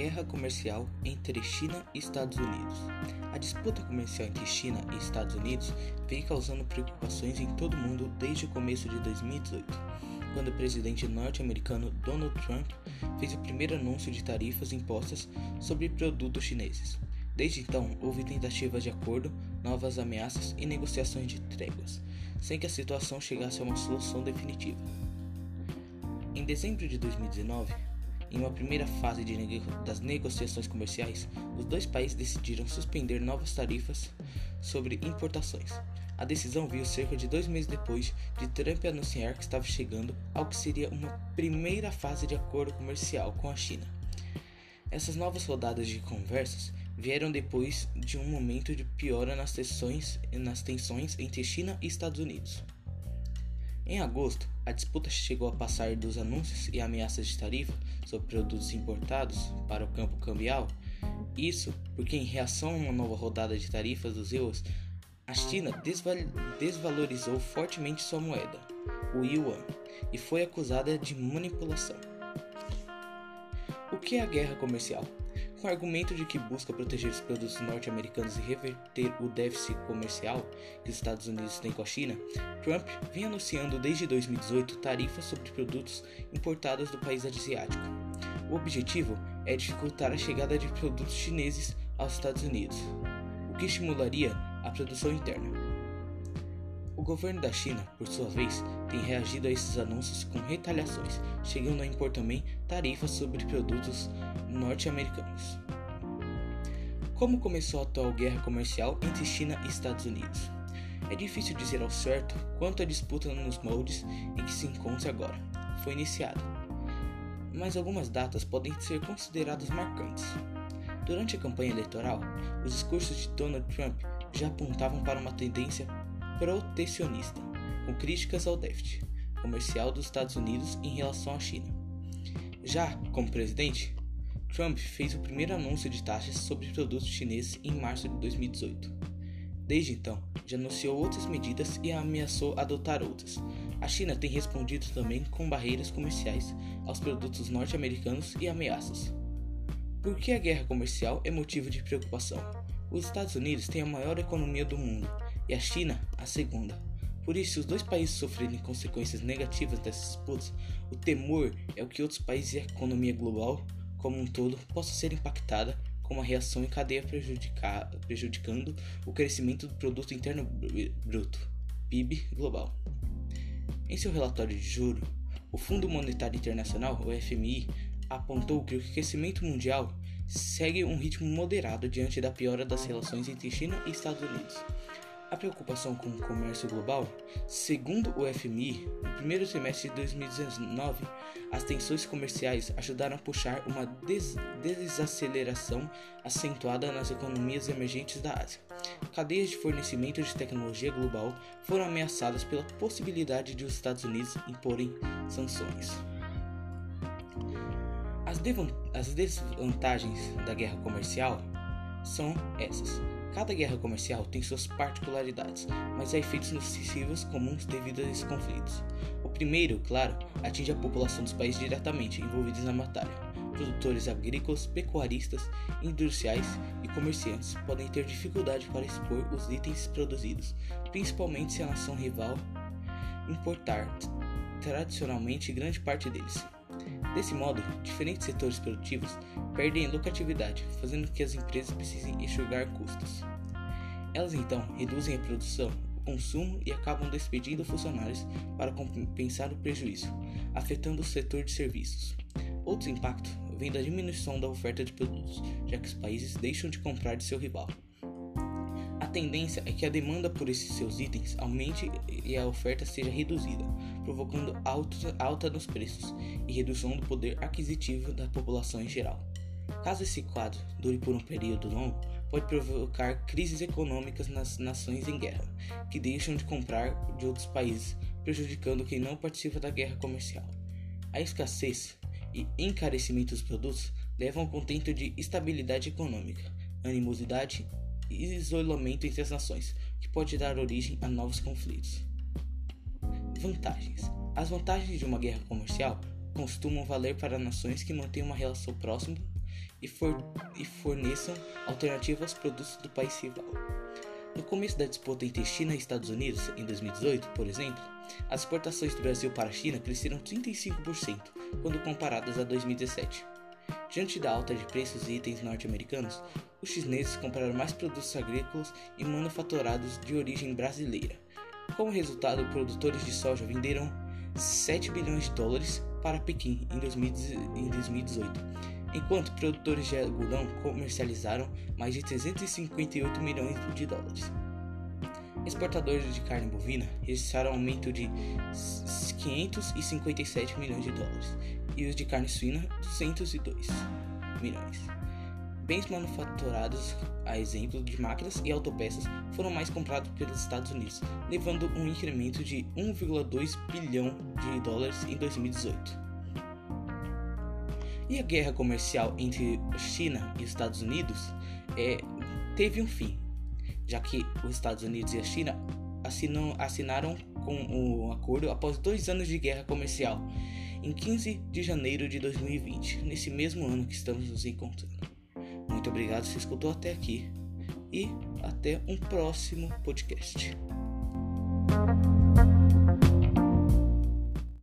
Guerra comercial entre China e Estados Unidos. A disputa comercial entre China e Estados Unidos vem causando preocupações em todo o mundo desde o começo de 2018, quando o presidente norte-americano Donald Trump fez o primeiro anúncio de tarifas impostas sobre produtos chineses. Desde então, houve tentativas de acordo, novas ameaças e negociações de tréguas, sem que a situação chegasse a uma solução definitiva. Em dezembro de 2019, em uma primeira fase nego das negociações comerciais, os dois países decidiram suspender novas tarifas sobre importações. A decisão veio cerca de dois meses depois de Trump anunciar que estava chegando ao que seria uma primeira fase de acordo comercial com a China. Essas novas rodadas de conversas vieram depois de um momento de piora nas tensões, nas tensões entre China e Estados Unidos. Em agosto, a disputa chegou a passar dos anúncios e ameaças de tarifa sobre produtos importados para o campo cambial. Isso porque, em reação a uma nova rodada de tarifas dos EUs, a China desval desvalorizou fortemente sua moeda, o yuan, e foi acusada de manipulação. O que é a guerra comercial? Com o argumento de que busca proteger os produtos norte-americanos e reverter o déficit comercial que os Estados Unidos têm com a China, Trump vem anunciando desde 2018 tarifas sobre produtos importados do país asiático. O objetivo é dificultar a chegada de produtos chineses aos Estados Unidos, o que estimularia a produção interna. O governo da China, por sua vez, tem reagido a esses anúncios com retaliações, chegando a impor também tarifas sobre produtos norte-americanos. Como começou a atual guerra comercial entre China e Estados Unidos? É difícil dizer ao certo quanto a disputa nos moldes em que se encontra agora foi iniciada, mas algumas datas podem ser consideradas marcantes. Durante a campanha eleitoral, os discursos de Donald Trump já apontavam para uma tendência protecionista, com críticas ao déficit comercial dos Estados Unidos em relação à China. Já como presidente, Trump fez o primeiro anúncio de taxas sobre produtos chineses em março de 2018. Desde então, já anunciou outras medidas e ameaçou adotar outras. A China tem respondido também com barreiras comerciais aos produtos norte-americanos e ameaças. Por que a guerra comercial é motivo de preocupação? Os Estados Unidos têm a maior economia do mundo e a China a segunda. Por isso, se os dois países sofrerem consequências negativas dessas disputas, o temor é o que outros países e a economia global como um todo possa ser impactada com uma reação em cadeia prejudicando o crescimento do produto interno bruto, PIB global. Em seu relatório de juro, o Fundo Monetário Internacional, o FMI, apontou que o crescimento mundial segue um ritmo moderado diante da piora das relações entre China e Estados Unidos. A preocupação com o comércio global, segundo o FMI, no primeiro semestre de 2019, as tensões comerciais ajudaram a puxar uma des desaceleração acentuada nas economias emergentes da Ásia. Cadeias de fornecimento de tecnologia global foram ameaçadas pela possibilidade de os Estados Unidos imporem sanções. As, as desvantagens da guerra comercial são essas. Cada guerra comercial tem suas particularidades, mas há efeitos nocivos comuns devido a esses conflitos. O primeiro, claro, atinge a população dos países diretamente envolvidos na batalha. Produtores agrícolas, pecuaristas, industriais e comerciantes podem ter dificuldade para expor os itens produzidos, principalmente se a nação rival importar tradicionalmente grande parte deles. Desse modo, diferentes setores produtivos perdem lucratividade, fazendo que as empresas precisem enxugar custos. Elas então reduzem a produção, o consumo e acabam despedindo funcionários para compensar o prejuízo, afetando o setor de serviços. Outro impacto vem da diminuição da oferta de produtos, já que os países deixam de comprar de seu rival tendência é que a demanda por esses seus itens aumente e a oferta seja reduzida, provocando alta, alta nos preços e redução do poder aquisitivo da população em geral. Caso esse quadro dure por um período longo, pode provocar crises econômicas nas nações em guerra, que deixam de comprar de outros países, prejudicando quem não participa da guerra comercial. A escassez e encarecimento dos produtos levam ao contento de estabilidade econômica, animosidade e isolamento entre as nações, que pode dar origem a novos conflitos. Vantagens: As vantagens de uma guerra comercial costumam valer para nações que mantêm uma relação próxima e, for, e forneçam alternativas aos produtos do país rival. No começo da disputa entre China e Estados Unidos, em 2018, por exemplo, as exportações do Brasil para a China cresceram 35% quando comparadas a 2017. Diante da alta de preços de itens norte-americanos, os chineses compraram mais produtos agrícolas e manufaturados de origem brasileira. Como resultado, produtores de soja venderam 7 bilhões de dólares para Pequim em 2018, enquanto produtores de algodão comercializaram mais de 358 milhões de dólares. Exportadores de carne bovina registraram aumento de 557 milhões de dólares e os de carne suína 202 milhões. Bens manufaturados, a exemplo de máquinas e autopeças, foram mais comprados pelos Estados Unidos, levando um incremento de 1,2 bilhão de dólares em 2018. E a guerra comercial entre China e Estados Unidos é, teve um fim, já que os Estados Unidos e a China assinam, assinaram com o acordo após dois anos de guerra comercial, em 15 de janeiro de 2020, nesse mesmo ano que estamos nos encontrando. Muito obrigado se escutou até aqui e até um próximo podcast.